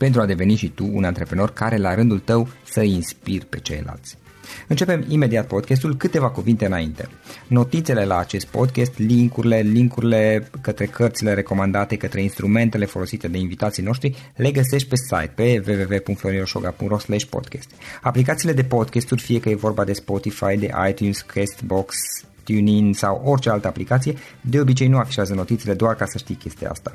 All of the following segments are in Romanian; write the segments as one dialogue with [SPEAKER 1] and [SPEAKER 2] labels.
[SPEAKER 1] pentru a deveni și tu un antreprenor care la rândul tău să inspiri pe ceilalți. Începem imediat podcastul, câteva cuvinte înainte. Notițele la acest podcast, linkurile, linkurile către cărțile recomandate, către instrumentele folosite de invitații noștri, le găsești pe site pe www.florinosoga.ro podcast. Aplicațiile de podcasturi, fie că e vorba de Spotify, de iTunes, Castbox, TuneIn sau orice altă aplicație, de obicei nu afișează notițele doar ca să știi chestia asta.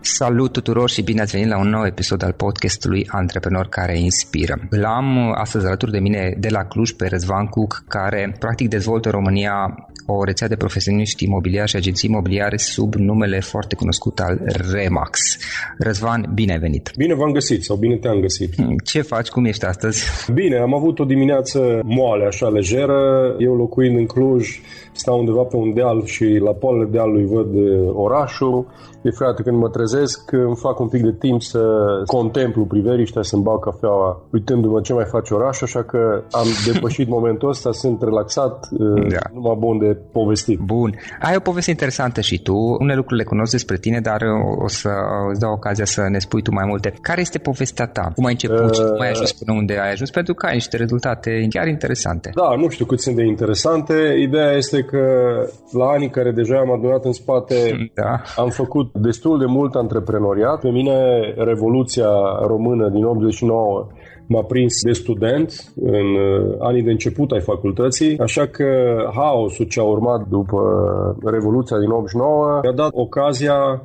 [SPEAKER 1] Salut tuturor și bine ați venit la un nou episod al podcastului Antreprenor care inspiră. L-am astăzi alături de mine de la Cluj pe Răzvan Cuc, care practic dezvoltă în România o rețea de profesioniști imobiliari și agenții imobiliare sub numele foarte cunoscut al Remax. Răzvan, bine ai venit!
[SPEAKER 2] Bine v-am găsit sau bine te-am găsit.
[SPEAKER 1] Hmm, ce faci? Cum ești astăzi?
[SPEAKER 2] Bine, am avut o dimineață moale, așa lejeră. Eu locuind în Cluj, stau undeva pe un deal și la poalele dealului văd uh, orașul de fiecare dată când mă trezesc, îmi fac un pic de timp să contemplu priveliștea, să-mi bau cafeaua, uitându-mă ce mai face orașul, așa că am depășit momentul ăsta, sunt relaxat, uh, da. numai bun de povestit.
[SPEAKER 1] Bun. Ai o poveste interesantă și tu, unele lucruri le cunosc despre tine, dar o să îți dau ocazia să ne spui tu mai multe. Care este povestea ta? Cum ai început uh, și cum ai ajuns până unde ai ajuns? Pentru că ai niște rezultate chiar interesante.
[SPEAKER 2] Da, nu știu cât sunt de interesante. Ideea este că la anii care deja am adunat în spate, da. am făcut destul de mult antreprenoriat. Pe mine Revoluția Română din 89 m-a prins de student în uh, anii de început ai facultății, așa că haosul ce a urmat după Revoluția din 89 mi-a dat ocazia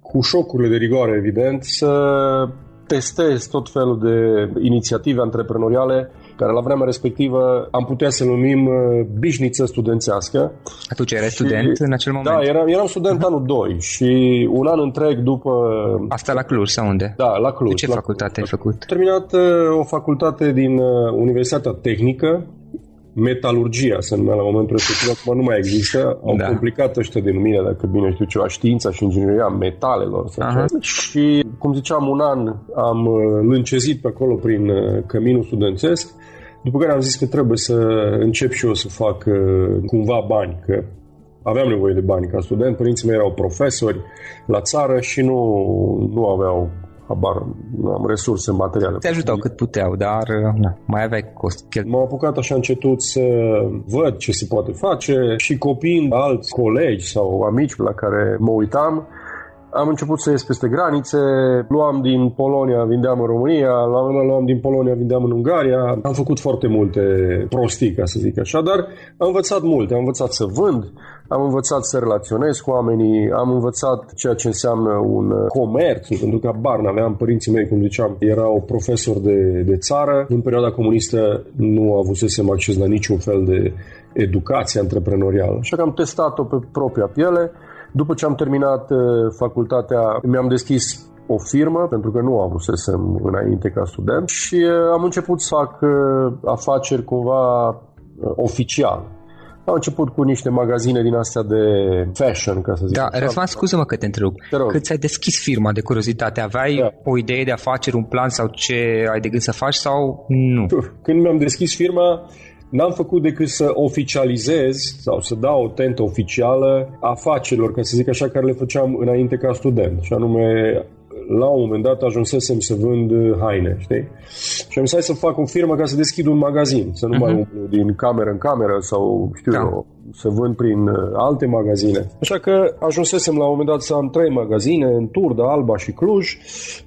[SPEAKER 2] cu șocurile de rigoare, evident, să testez tot felul de inițiative antreprenoriale care la vremea respectivă am putea să numim uh, bișniță studențească.
[SPEAKER 1] Atunci erai și, student în acel moment?
[SPEAKER 2] Da, eram, eram student anul 2 și un an întreg după...
[SPEAKER 1] Asta la Cluj sau unde?
[SPEAKER 2] Da, la Cluj.
[SPEAKER 1] De ce
[SPEAKER 2] la
[SPEAKER 1] facultate
[SPEAKER 2] Cluj.
[SPEAKER 1] ai făcut?
[SPEAKER 2] terminat uh, o facultate din uh, Universitatea Tehnică, metalurgia se numea la momentul respectiv, acum nu mai există. Au da. complicat ăștia denumirea, dacă bine știu ceva, știința și ingineria metalelor. Sau și, cum ziceam, un an am lâncezit pe acolo prin căminul studențesc după care am zis că trebuie să încep și eu să fac uh, cumva bani, că aveam nevoie de bani ca student. Părinții mei erau profesori la țară și nu, nu aveau habar, nu am resurse materiale.
[SPEAKER 1] Te ajutau cât puteau, dar na, mai aveai cost.
[SPEAKER 2] M-am apucat așa încetut să văd ce se poate face și copiii alți colegi sau amici la care mă uitam, am început să ies peste granițe, luam din Polonia, vindeam în România, la un moment luam din Polonia, vindeam în Ungaria. Am făcut foarte multe prostii, ca să zic așa, dar am învățat multe. Am învățat să vând, am învățat să relaționez cu oamenii, am învățat ceea ce înseamnă un comerț, pentru că bar aveam părinții mei, cum ziceam, erau profesori de, de țară. În perioada comunistă nu avusesem acces la niciun fel de educație antreprenorială. Așa că am testat-o pe propria piele după ce am terminat uh, facultatea, mi-am deschis o firmă, pentru că nu avusesem înainte ca student și uh, am început să fac uh, afaceri cumva oficial. Am început cu niște magazine din astea de fashion, ca să zic.
[SPEAKER 1] Da, Răzvan, scuză-mă că te întreb. Te Cât ți-ai deschis firma de curiozitate? Aveai da. o idee de afaceri, un plan sau ce ai de gând să faci sau nu?
[SPEAKER 2] Când mi-am deschis firma, N-am făcut decât să oficializez sau să dau o tentă oficială afacerilor, ca să zic așa, care le făceam înainte ca student. Și anume, la un moment dat ajunsesem să vând haine, știi? Și am zis, să fac o firmă ca să deschid un magazin, să nu uh-huh. mai mhm. umplu din cameră în cameră sau, știu da. eu, să vând prin uh, alte magazine. Așa că ajunsesem la un moment dat să am trei magazine în Turda, Alba și Cluj,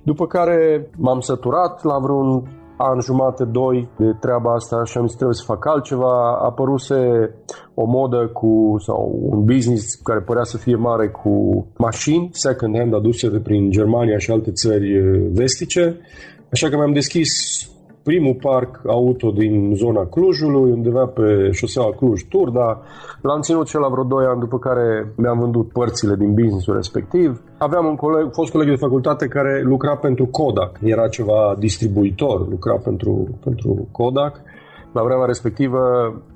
[SPEAKER 2] după care m-am săturat la vreun an jumate, doi de treaba asta și am zis trebuie să fac altceva. A apăruse o modă cu, sau un business care părea să fie mare cu mașini second hand aduse de prin Germania și alte țări eh, vestice. Așa că mi-am deschis primul parc auto din zona Clujului, undeva pe șoseaua Cluj-Turda. L-am ținut cel la vreo 2 ani, după care mi-am vândut părțile din businessul respectiv. Aveam un coleg, fost coleg de facultate care lucra pentru Kodak. Era ceva distribuitor, lucra pentru, pentru Kodak. La vremea respectivă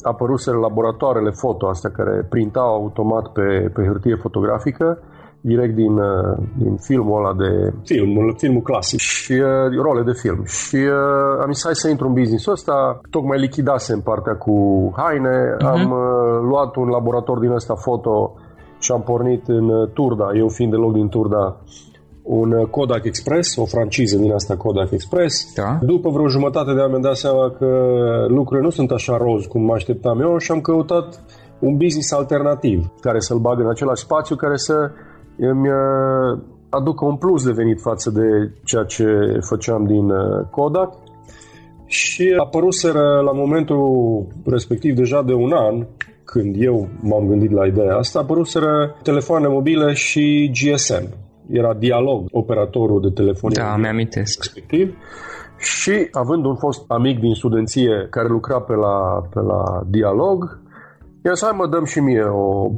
[SPEAKER 2] apăruseră laboratoarele foto astea care printau automat pe, pe hârtie fotografică direct din, uh, din filmul ăla de... Filmul, filmul clasic. Și uh, role de film. Și uh, am zis, hai să intru în business ăsta. Tocmai lichidase în partea cu haine. Uh-huh. Am uh, luat un laborator din ăsta foto și am pornit în uh, Turda, eu fiind deloc din Turda, un uh, Kodak Express, o franciză din asta Kodak Express. Da. După vreo jumătate de an mi-am dat seama că lucrurile nu sunt așa roz cum mă așteptam eu și am căutat un business alternativ care să-l bag în același spațiu, care să îmi uh, aducă un plus de venit față de ceea ce făceam din uh, Kodak și apăruseră la momentul respectiv deja de un an când eu m-am gândit la ideea asta, apăruseră telefoane mobile și GSM. Era Dialog, operatorul de telefonie.
[SPEAKER 1] Da, mi-amintesc.
[SPEAKER 2] Respectiv. Și având un fost amic din studenție care lucra pe la, pe la Dialog, i-am să mă dăm și mie o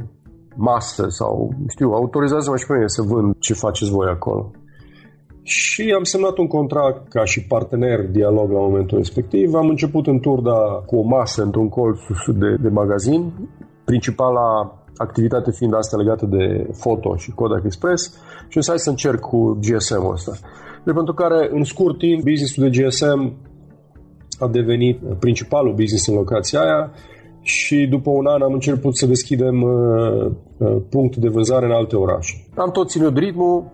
[SPEAKER 2] masă sau, știu, autorizează-mă și pe mine să vând ce faceți voi acolo. Și am semnat un contract ca și partener dialog la momentul respectiv. Am început în Turda cu o masă într-un colț de, de magazin, principala activitate fiind asta legată de foto și Kodak Express și să să încerc cu GSM-ul ăsta. De pentru care, în scurt timp, businessul de GSM a devenit principalul business în locația aia și după un an am început să deschidem uh, uh, punctul de vânzare în alte orașe. Am tot ținut ritmul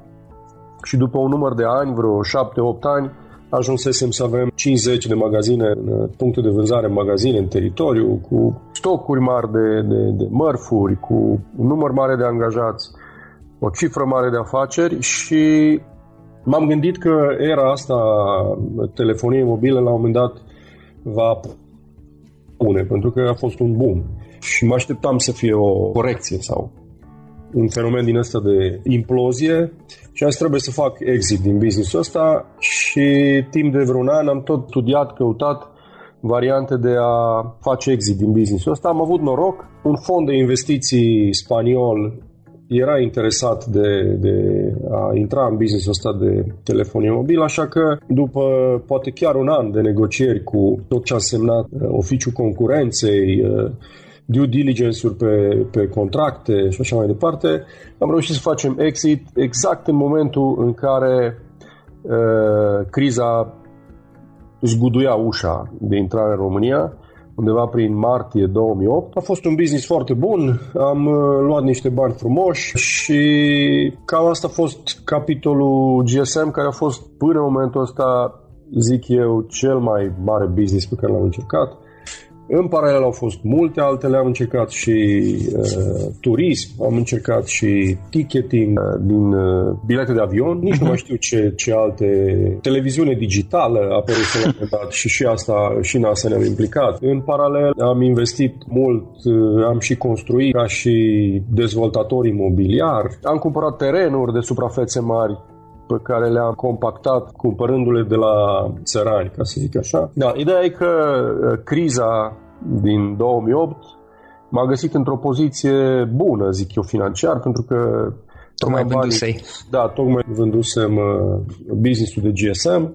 [SPEAKER 2] și după un număr de ani, vreo 7-8 ani, ajunsesem să avem 50 de magazine, uh, puncte de vânzare în magazine în teritoriu, cu stocuri mari de, de, de mărfuri, cu un număr mare de angajați, o cifră mare de afaceri și m-am gândit că era asta telefoniei mobile la un moment dat va pune, pentru că a fost un boom. Și mă așteptam să fie o corecție sau un fenomen din ăsta de implozie și azi trebuie să fac exit din business ăsta și timp de vreun an am tot studiat, căutat variante de a face exit din business ăsta. Am avut noroc, un fond de investiții spaniol era interesat de, de a intra în business ăsta de telefonie mobilă, așa că după poate chiar un an de negocieri cu tot ce a însemnat uh, oficiul concurenței, uh, due diligence-uri pe, pe contracte și așa mai departe, am reușit să facem exit exact în momentul în care uh, criza zguduia ușa de intrare în România undeva prin martie 2008. A fost un business foarte bun, am uh, luat niște bani frumoși și cam asta a fost capitolul GSM care a fost până în momentul ăsta zic eu, cel mai mare business pe care l-am încercat. În paralel au fost multe altele, am încercat și uh, turism, am încercat și ticketing uh, din uh, bilete de avion, nici nu mai știu ce, ce alte, televiziune digitală a apărut la un dat și și asta și în asta ne-am implicat. În paralel am investit mult, uh, am și construit ca și dezvoltator imobiliar, am cumpărat terenuri de suprafețe mari, pe care le-am compactat cumpărându-le de la țărani, ca să zic așa. Da, ideea e că uh, criza din 2008 m-a găsit într-o poziție bună, zic eu, financiar, pentru că
[SPEAKER 1] Tocmai vândusei.
[SPEAKER 2] Da, tocmai vândusem uh, business-ul de GSM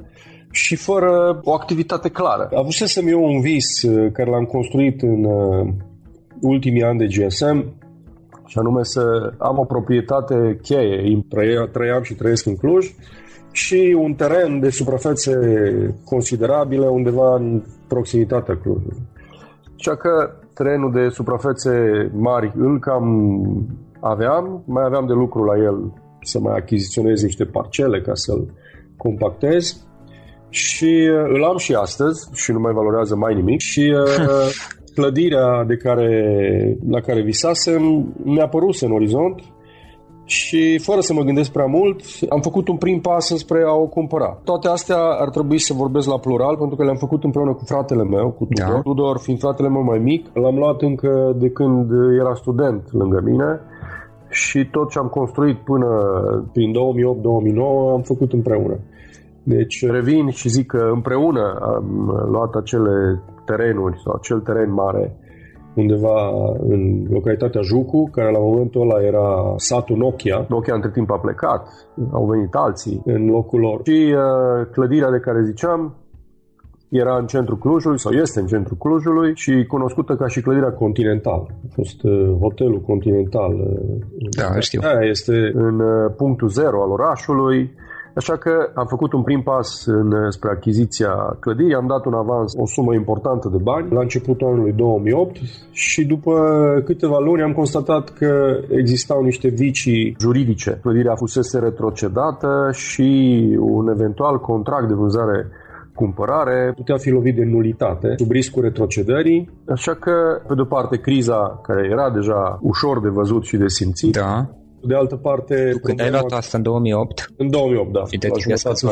[SPEAKER 2] și fără o activitate clară. Avusesem eu un vis uh, care l-am construit în ultimii ani de GSM și anume să am o proprietate cheie. Trăiam și trăiesc în Cluj și un teren de suprafețe considerabile undeva în proximitatea Clujului. Așa că terenul de suprafețe mari îl cam aveam, mai aveam de lucru la el să mai achiziționez niște parcele ca să-l compactez și uh, îl am și astăzi și nu mai valorează mai nimic și uh, clădirea de care, la care visasem mi-a părut în orizont și fără să mă gândesc prea mult, am făcut un prim pas spre a o cumpăra. Toate astea ar trebui să vorbesc la plural, pentru că le-am făcut împreună cu fratele meu, cu Tudor. Da. Tudor, fiind fratele meu mai mic, l-am luat încă de când era student lângă mine și tot ce am construit până prin 2008-2009 am făcut împreună. Deci revin și zic că împreună am luat acele terenuri sau acel teren mare undeva în localitatea Jucu, care la momentul ăla era satul Nokia. Nokia între timp a plecat, au venit alții în locul lor. Și uh, clădirea de care ziceam era în centrul Clujului sau este în centrul Clujului și cunoscută ca și clădirea Continental. A fost uh, hotelul Continental. Uh,
[SPEAKER 1] da, știu.
[SPEAKER 2] Da, este în uh, punctul zero al orașului Așa că am făcut un prim pas în, spre achiziția clădirii, am dat un avans, o sumă importantă de bani la începutul anului 2008 și după câteva luni am constatat că existau niște vicii juridice. Clădirea fusese retrocedată și un eventual contract de vânzare cumpărare putea fi lovit de nulitate sub riscul retrocedării, așa că, pe de-o parte, criza care era deja ușor de văzut și de simțit,
[SPEAKER 1] da.
[SPEAKER 2] De altă parte...
[SPEAKER 1] Tu când ai luat asta în 2008?
[SPEAKER 2] În 2008, da.
[SPEAKER 1] Și de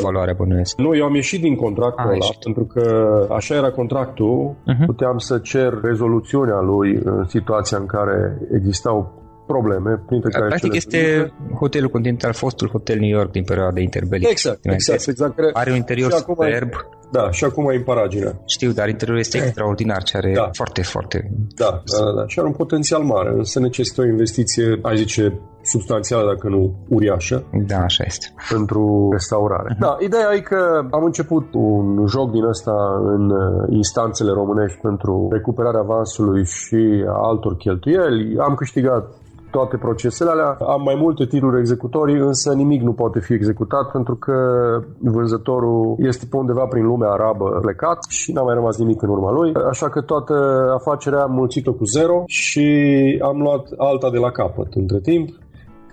[SPEAKER 1] valoarea bănuiesc.
[SPEAKER 2] Nu, eu am ieșit din contractul ah, ăla, pentru că așa era contractul, uh-huh. puteam să cer rezoluțiunea lui în situația în care existau probleme, printre care
[SPEAKER 1] Practic este publice. hotelul Continental, fostul hotel New York din perioada de interbelic.
[SPEAKER 2] Exact, exact, exact.
[SPEAKER 1] Are un interior superb.
[SPEAKER 2] Da, și acum e în paragină.
[SPEAKER 1] Știu, dar interiorul este extraordinar și are da. foarte, foarte...
[SPEAKER 2] Da, da, da, și are un potențial mare, însă necesită o investiție, ai zice, substanțială, dacă nu uriașă.
[SPEAKER 1] Da, așa este.
[SPEAKER 2] Pentru restaurare. Uh-huh. Da, ideea e că am început un joc din ăsta în uh, instanțele românești pentru recuperarea avansului și altor cheltuieli. Am câștigat toate procesele alea. Am mai multe tiruri executorii, însă nimic nu poate fi executat pentru că vânzătorul este pe undeva prin lumea arabă plecat și n-a mai rămas nimic în urma lui. Așa că toată afacerea am mulțit-o cu zero și am luat alta de la capăt între timp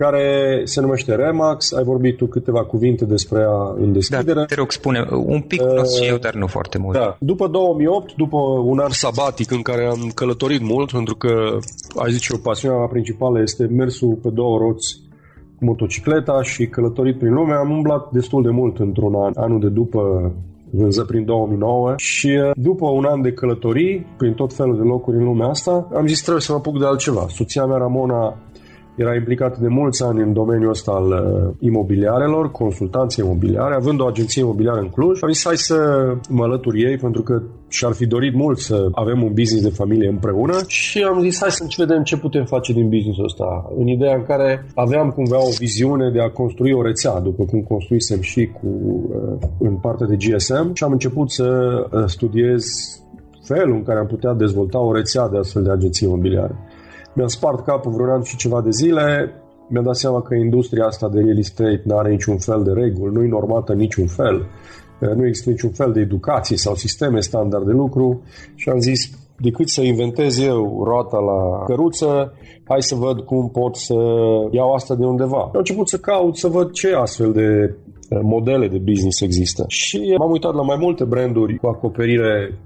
[SPEAKER 2] care se numește Remax. Ai vorbit tu câteva cuvinte despre ea în deschidere. Da,
[SPEAKER 1] te rog, spune un pic uh, și eu, dar nu foarte mult.
[SPEAKER 2] Da. După 2008, după un an sabatic în care am călătorit mult, pentru că, ai zice, o pasiunea mea principală este mersul pe două roți cu motocicleta și călătorit prin lume, am umblat destul de mult într-un an, anul de după vânză prin 2009 și uh, după un an de călătorii prin tot felul de locuri în lumea asta, am zis trebuie să mă apuc de altceva. Soția mea, Ramona, era implicat de mulți ani în domeniul ăsta al uh, imobiliarelor, consultanțe imobiliare, având o agenție imobiliară în Cluj. Am zis hai să mă alătur ei pentru că și-ar fi dorit mult să avem un business de familie împreună și am zis hai să vedem ce putem face din businessul ăsta. În ideea în care aveam cumva o viziune de a construi o rețea, după cum construisem și cu, uh, în partea de GSM și am început să uh, studiez felul în care am putea dezvolta o rețea de astfel de agenții imobiliare. Mi-am spart capul vreun an și ceva de zile, mi-am dat seama că industria asta de real estate nu are niciun fel de reguli, nu e normată niciun fel, nu există niciun fel de educație sau sisteme standard de lucru și am zis, decât să inventez eu roata la căruță, hai să văd cum pot să iau asta de undeva. Am început să caut să văd ce astfel de uh, modele de business există. Și m-am uitat la mai multe branduri cu acoperire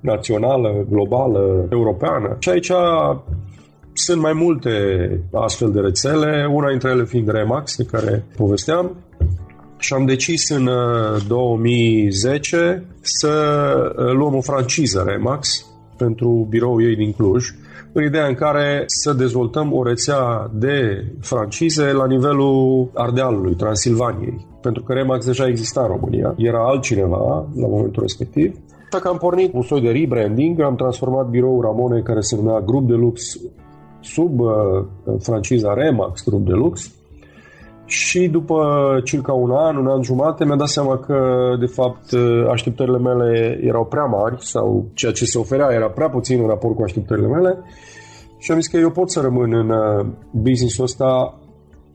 [SPEAKER 2] națională, globală, europeană. Și aici sunt mai multe astfel de rețele, una dintre ele fiind Remax, de care povesteam, și am decis în 2010 uh, să uh, luăm o franciză Remax pentru biroul ei din Cluj, în ideea în care să dezvoltăm o rețea de francize la nivelul Ardealului, Transilvaniei. Pentru că Remax deja exista în România, era altcineva la momentul respectiv. Așa că am pornit un soi de rebranding, am transformat biroul Ramone, care se numea Grup de Lux, sub uh, franciza Remax Grup de Lux, și după circa un an, un an jumate, mi-am dat seama că, de fapt, așteptările mele erau prea mari sau ceea ce se oferea era prea puțin în raport cu așteptările mele. Și am zis că eu pot să rămân în uh, business-ul ăsta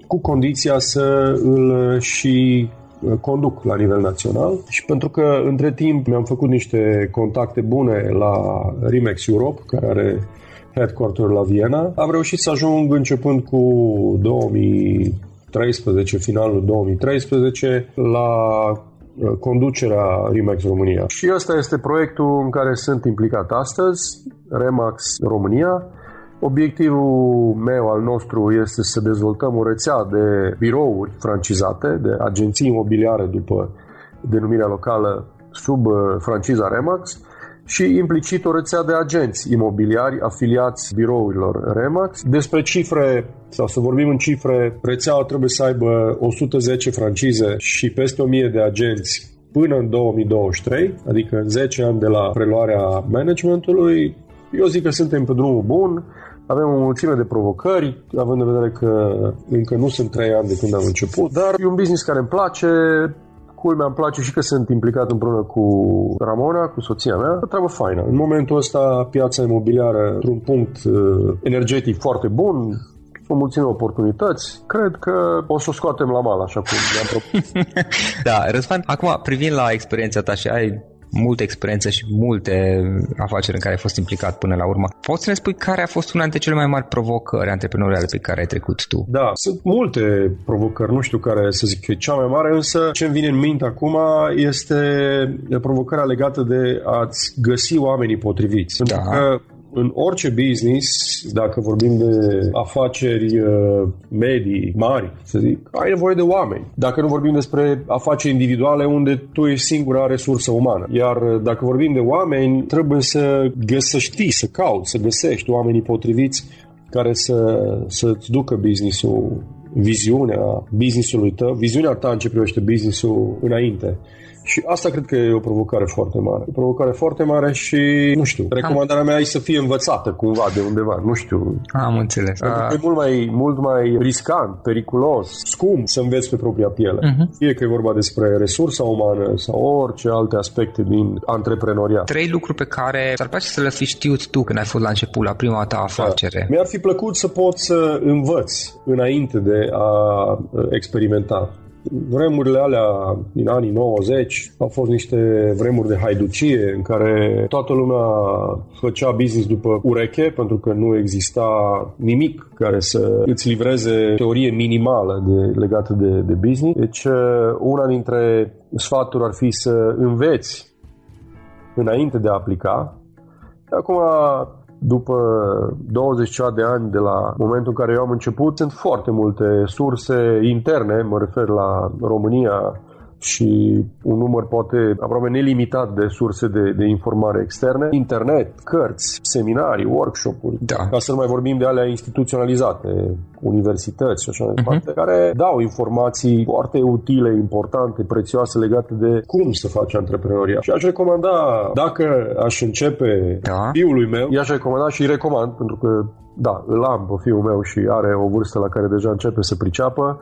[SPEAKER 2] cu condiția să îl și uh, conduc la nivel național. Și pentru că între timp mi-am făcut niște contacte bune la Rimex Europe, care are headquarter la Viena, am reușit să ajung începând cu 2000 2013, finalul 2013, la uh, conducerea Remax România. Și ăsta este proiectul în care sunt implicat astăzi, Remax România. Obiectivul meu al nostru este să dezvoltăm o rețea de birouri francizate, de agenții imobiliare după denumirea locală sub uh, franciza Remax, și implicit o rețea de agenți imobiliari afiliați birourilor Remax. Despre cifre, sau să vorbim în cifre, rețeaua trebuie să aibă 110 francize și peste 1000 de agenți până în 2023, adică în 10 ani de la preluarea managementului. Eu zic că suntem pe drumul bun, avem o mulțime de provocări, având în vedere că încă nu sunt 3 ani de când am început, dar e un business care îmi place, Culmea îmi place și că sunt implicat împreună cu Ramona, cu soția mea. O treabă faină. În momentul ăsta, piața imobiliară într-un punct uh, energetic foarte bun, o mulțime oportunități. Cred că o să o scoatem la mal, așa cum ne-am propus.
[SPEAKER 1] da, Răzvan, acum privind la experiența ta și ai multă experiență și multe afaceri în care ai fost implicat până la urmă. Poți să ne spui care a fost una dintre cele mai mari provocări antreprenoriale pe care ai trecut tu?
[SPEAKER 2] Da, sunt multe provocări, nu știu care să zic că e cea mai mare, însă ce îmi vine în minte acum este provocarea legată de a-ți găsi oamenii potriviți. Da. Pentru că în orice business, dacă vorbim de afaceri uh, medii, mari, să zic, ai nevoie de oameni. Dacă nu vorbim despre afaceri individuale unde tu ești singura resursă umană. Iar uh, dacă vorbim de oameni, trebuie să găsești, să cauți, să găsești oamenii potriviți care să, să-ți ducă businessul, viziunea businessului tău, viziunea ta în ce privește businessul înainte. Și asta cred că e o provocare foarte mare. O provocare foarte mare și, nu știu, recomandarea mea e să fie învățată cumva de undeva, nu știu.
[SPEAKER 1] Am înțeles.
[SPEAKER 2] Pentru că e mult mai, mult mai riscant, periculos, scump să înveți pe propria piele. Uh-huh. Fie că e vorba despre resursa umană sau orice alte aspecte din antreprenoriat.
[SPEAKER 1] Trei lucruri pe care ți-ar place să le fi știut tu când ai fost la început, la prima ta afacere.
[SPEAKER 2] Da. Mi-ar fi plăcut să pot să învăț înainte de a experimenta vremurile alea din anii 90 au fost niște vremuri de haiducie în care toată lumea făcea business după ureche pentru că nu exista nimic care să îți livreze teorie minimală de, legată de, de business. Deci una dintre sfaturi ar fi să înveți înainte de a aplica. Acum după 20 de ani de la momentul în care eu am început, sunt foarte multe surse interne, mă refer la România, și un număr poate aproape nelimitat de surse de, de informare externe, internet, cărți, seminarii, workshop-uri, da. ca să nu mai vorbim de alea instituționalizate, universități și așa mai mhm. departe, uh-huh. care dau informații foarte utile, importante, prețioase legate de cum să faci antreprenoria. Și aș recomanda, dacă aș începe da. fiului meu, i-aș recomanda și îi recomand, pentru că da, îl am pe fiul meu și are o vârstă la care deja începe să priceapă,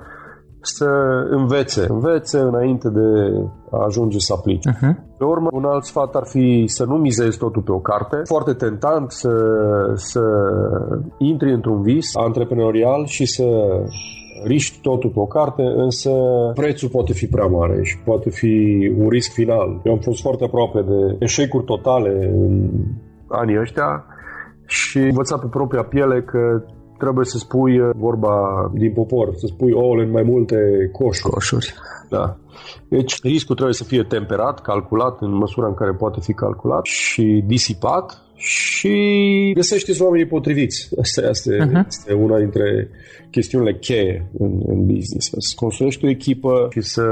[SPEAKER 2] să învețe, învețe înainte de a ajunge să aplice. Uh-huh. Pe urmă, un alt sfat ar fi să nu mizezi totul pe o carte. Foarte tentant să, să intri într-un vis antreprenorial și să riști totul pe o carte, însă prețul poate fi prea mare și poate fi un risc final. Eu am fost foarte aproape de eșecuri totale în anii ăștia și învățat pe propria piele că trebuie să spui vorba din popor, să spui ouăle în mai multe coșuri.
[SPEAKER 1] Coșuri.
[SPEAKER 2] Da. Deci riscul trebuie să fie temperat, calculat în măsura în care poate fi calculat și disipat și găsește oamenii potriviți. Asta este, uh-huh. este una dintre chestiunile cheie în, în business. Să construiești o echipă și să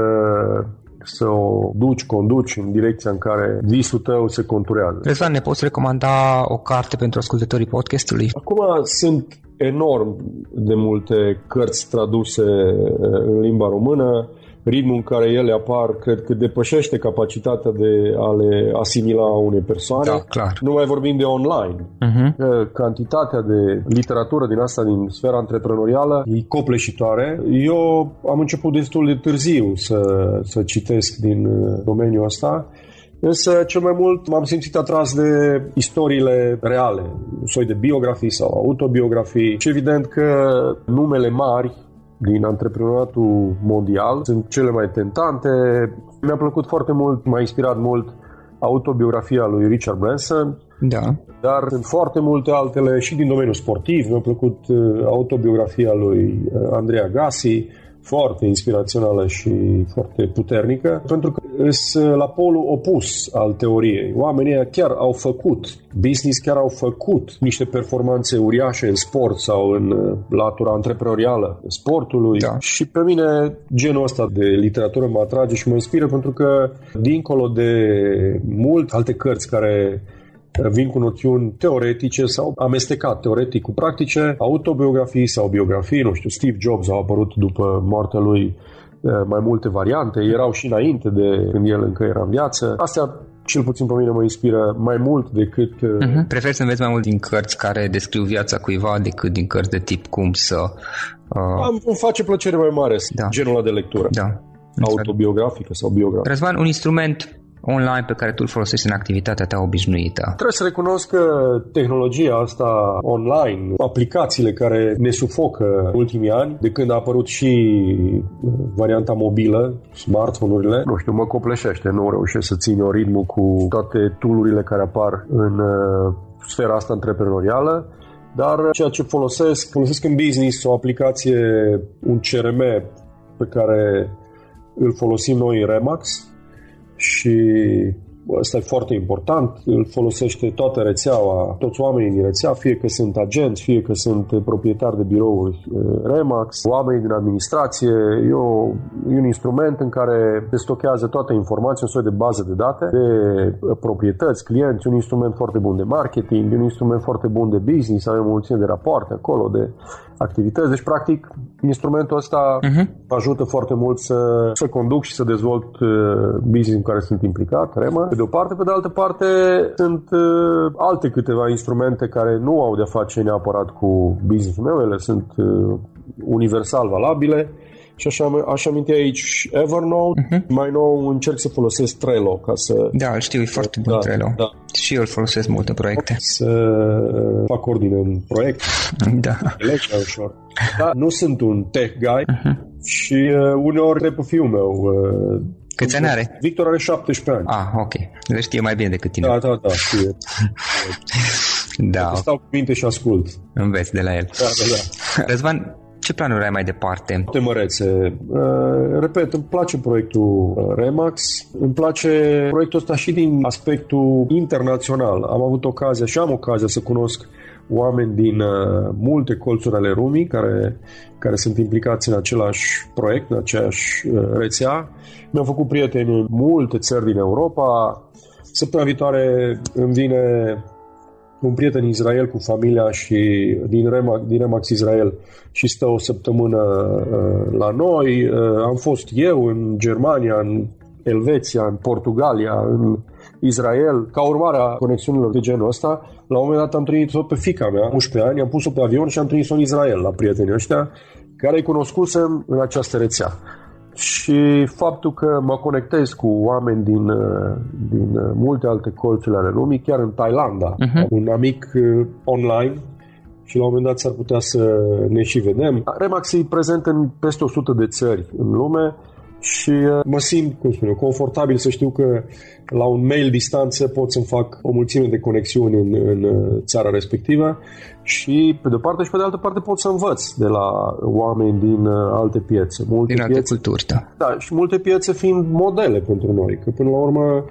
[SPEAKER 2] să o duci, conduci în direcția în care visul tău se conturează.
[SPEAKER 1] Rezvan, ne poți recomanda o carte pentru ascultătorii podcastului?
[SPEAKER 2] Acum sunt enorm de multe cărți traduse în limba română ritmul în care ele apar, cred că depășește capacitatea de a le asimila unei persoane.
[SPEAKER 1] Da, clar.
[SPEAKER 2] Nu mai vorbim de online. Uh-huh. Cantitatea de literatură din asta, din sfera antreprenorială, e copleșitoare. Eu am început destul de târziu să, să citesc din uh, domeniul ăsta. Însă, cel mai mult m-am simțit atras de istoriile reale, un soi de biografii sau autobiografii și evident că numele mari din antreprenoriatul mondial sunt cele mai tentante. Mi-a plăcut foarte mult, m-a inspirat mult autobiografia lui Richard Branson,
[SPEAKER 1] da.
[SPEAKER 2] dar sunt foarte multe altele și din domeniul sportiv. Mi-a plăcut uh, autobiografia lui uh, Andrea Gassi, foarte inspirațională și foarte puternică, pentru că sunt la polul opus al teoriei. Oamenii chiar au făcut, business chiar au făcut niște performanțe uriașe în sport sau în uh, latura antreprenorială sportului da. și pe mine genul ăsta de literatură mă atrage și mă inspiră pentru că dincolo de mult alte cărți care vin cu noțiuni teoretice sau amestecat teoretic cu practice, autobiografii sau biografii, nu știu, Steve Jobs a apărut după moartea lui eh, mai multe variante, erau și înainte de când el încă era în viață. Astea cel puțin pe mine mă inspiră mai mult decât... Uh-huh.
[SPEAKER 1] Preferi să înveți mai mult din cărți care descriu viața cuiva decât din cărți de tip cum să...
[SPEAKER 2] Uh... Am, îmi face plăcere mai mare da. genul ăla de lectură.
[SPEAKER 1] Da.
[SPEAKER 2] Autobiografică sau biografică.
[SPEAKER 1] Răzvan, un instrument online pe care tu îl folosești în activitatea ta obișnuită?
[SPEAKER 2] Trebuie să recunosc că tehnologia asta online, aplicațiile care ne sufocă ultimii ani, de când a apărut și uh, varianta mobilă, smartphone-urile, nu știu, mă copleșește, nu reușesc să țin o ritmul cu toate tool care apar în uh, sfera asta antreprenorială dar ceea ce folosesc, folosesc în business o aplicație, un CRM pe care îl folosim noi în Remax, și Asta e foarte important, îl folosește toată rețeaua, toți oamenii din rețea, fie că sunt agenți, fie că sunt proprietari de birouri uh, Remax, oamenii din administrație. E, o, e un instrument în care se stochează toată informația, un soi de bază de date, de uh, proprietăți, clienți, un instrument foarte bun de marketing, un instrument foarte bun de business, avem mulțime de rapoarte acolo, de activități. Deci, practic, instrumentul ăsta uh-huh. ajută foarte mult să, să conduc și să dezvolt uh, business în care sunt implicat, REMA, pe de o parte. Pe de altă parte, sunt uh, alte câteva instrumente care nu au de-a face neapărat cu business-ul meu, ele sunt uh, universal valabile și așa, aș aminti aici Evernote, uh-huh. mai nou încerc să folosesc Trello ca să...
[SPEAKER 1] Da, îl știu, e foarte bun da, Trello. Da. Și eu îl folosesc multe proiecte.
[SPEAKER 2] Să fac ordine în proiect.
[SPEAKER 1] Da.
[SPEAKER 2] Legea ușor. Da, nu sunt un tech guy uh-huh. și uh, uneori trebuie fiul meu uh,
[SPEAKER 1] Câți ani are?
[SPEAKER 2] Victor are 17 ani.
[SPEAKER 1] Ah, ok. Le știe mai bine decât tine.
[SPEAKER 2] Da, da, da, știe.
[SPEAKER 1] da.
[SPEAKER 2] Stau cu minte și ascult.
[SPEAKER 1] Înveți de la el.
[SPEAKER 2] Da, da, da.
[SPEAKER 1] Răzvan, ce planuri ai mai departe?
[SPEAKER 2] Te mărețe. Uh, repet, îmi place proiectul uh, Remax, îmi place proiectul ăsta și din aspectul internațional. Am avut ocazia și am ocazia să cunosc oameni din uh, multe colțuri ale lumii care, care sunt implicați în același proiect, în aceeași uh, rețea. Mi-am făcut prieteni în multe țări din Europa. Săptămâna viitoare îmi vine un prieten în Israel cu familia și din Remax, din Remax Israel și stă o săptămână uh, la noi. Uh, am fost eu în Germania, în Elveția, în Portugalia, în Israel. Ca urmare a conexiunilor de genul ăsta, la un moment dat am trăit-o pe fica mea, 11 ani, am pus-o pe avion și am trimis-o în Israel la prietenii ăștia care îi cunoscusem în această rețea și faptul că mă conectez cu oameni din, uh, din uh, multe alte colțuri ale lumii, chiar în Thailanda, uh-huh. un amic uh, online și la un moment dat s-ar putea să ne și vedem. Remax e prezent în peste 100 de țări în lume și uh, mă simt, cum spun eu, confortabil să știu că la un mail distanță pot să-mi fac o mulțime de conexiuni în, în uh, țara respectivă și pe de o parte și pe de altă parte pot să învăț de la oameni din uh, alte piețe.
[SPEAKER 1] Multe din alte piețe, culturi, da.
[SPEAKER 2] Da, și multe piețe fiind modele pentru noi, că până la urmă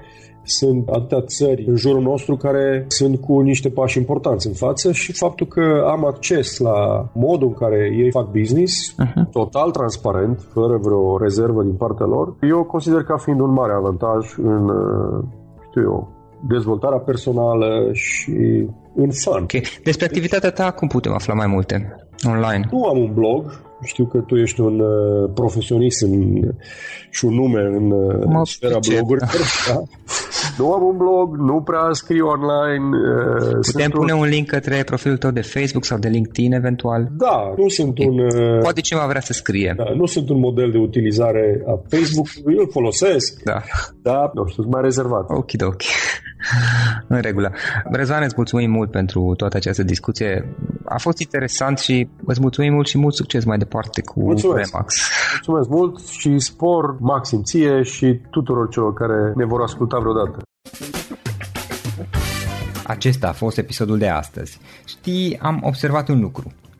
[SPEAKER 2] sunt atâtea țări în jurul nostru care sunt cu niște pași importanți în față și faptul că am acces la modul în care ei fac business, uh-huh. total transparent, fără vreo rezervă din partea lor, eu consider ca fiind un mare avantaj în, uh, știu eu, dezvoltarea personală și în fun.
[SPEAKER 1] Okay. Despre activitatea ta, cum putem afla mai multe online?
[SPEAKER 2] Nu am un blog, știu că tu ești un uh, profesionist în, și un nume în uh, sfera blogurilor. Da? Nu am un blog, nu prea scriu online.
[SPEAKER 1] Uh, Putem pune un... un link către profilul tău de Facebook sau de LinkedIn eventual?
[SPEAKER 2] Da, nu sunt un...
[SPEAKER 1] Uh, Poate cineva vrea să scrie.
[SPEAKER 2] Da, nu sunt un model de utilizare a Facebook, eu îl folosesc,
[SPEAKER 1] da.
[SPEAKER 2] dar nu știu, sunt mai rezervat.
[SPEAKER 1] Ok, ok. în regulă. Răzvan, îți mulțumim mult pentru toată această discuție. A fost interesant și îți mulțumim mult și mult succes mai departe cu
[SPEAKER 2] Mulțumesc.
[SPEAKER 1] Remax.
[SPEAKER 2] Mulțumesc mult și spor maxim ție și tuturor celor care ne vor asculta vreodată.
[SPEAKER 1] Acesta a fost episodul de astăzi. Știi, am observat un lucru.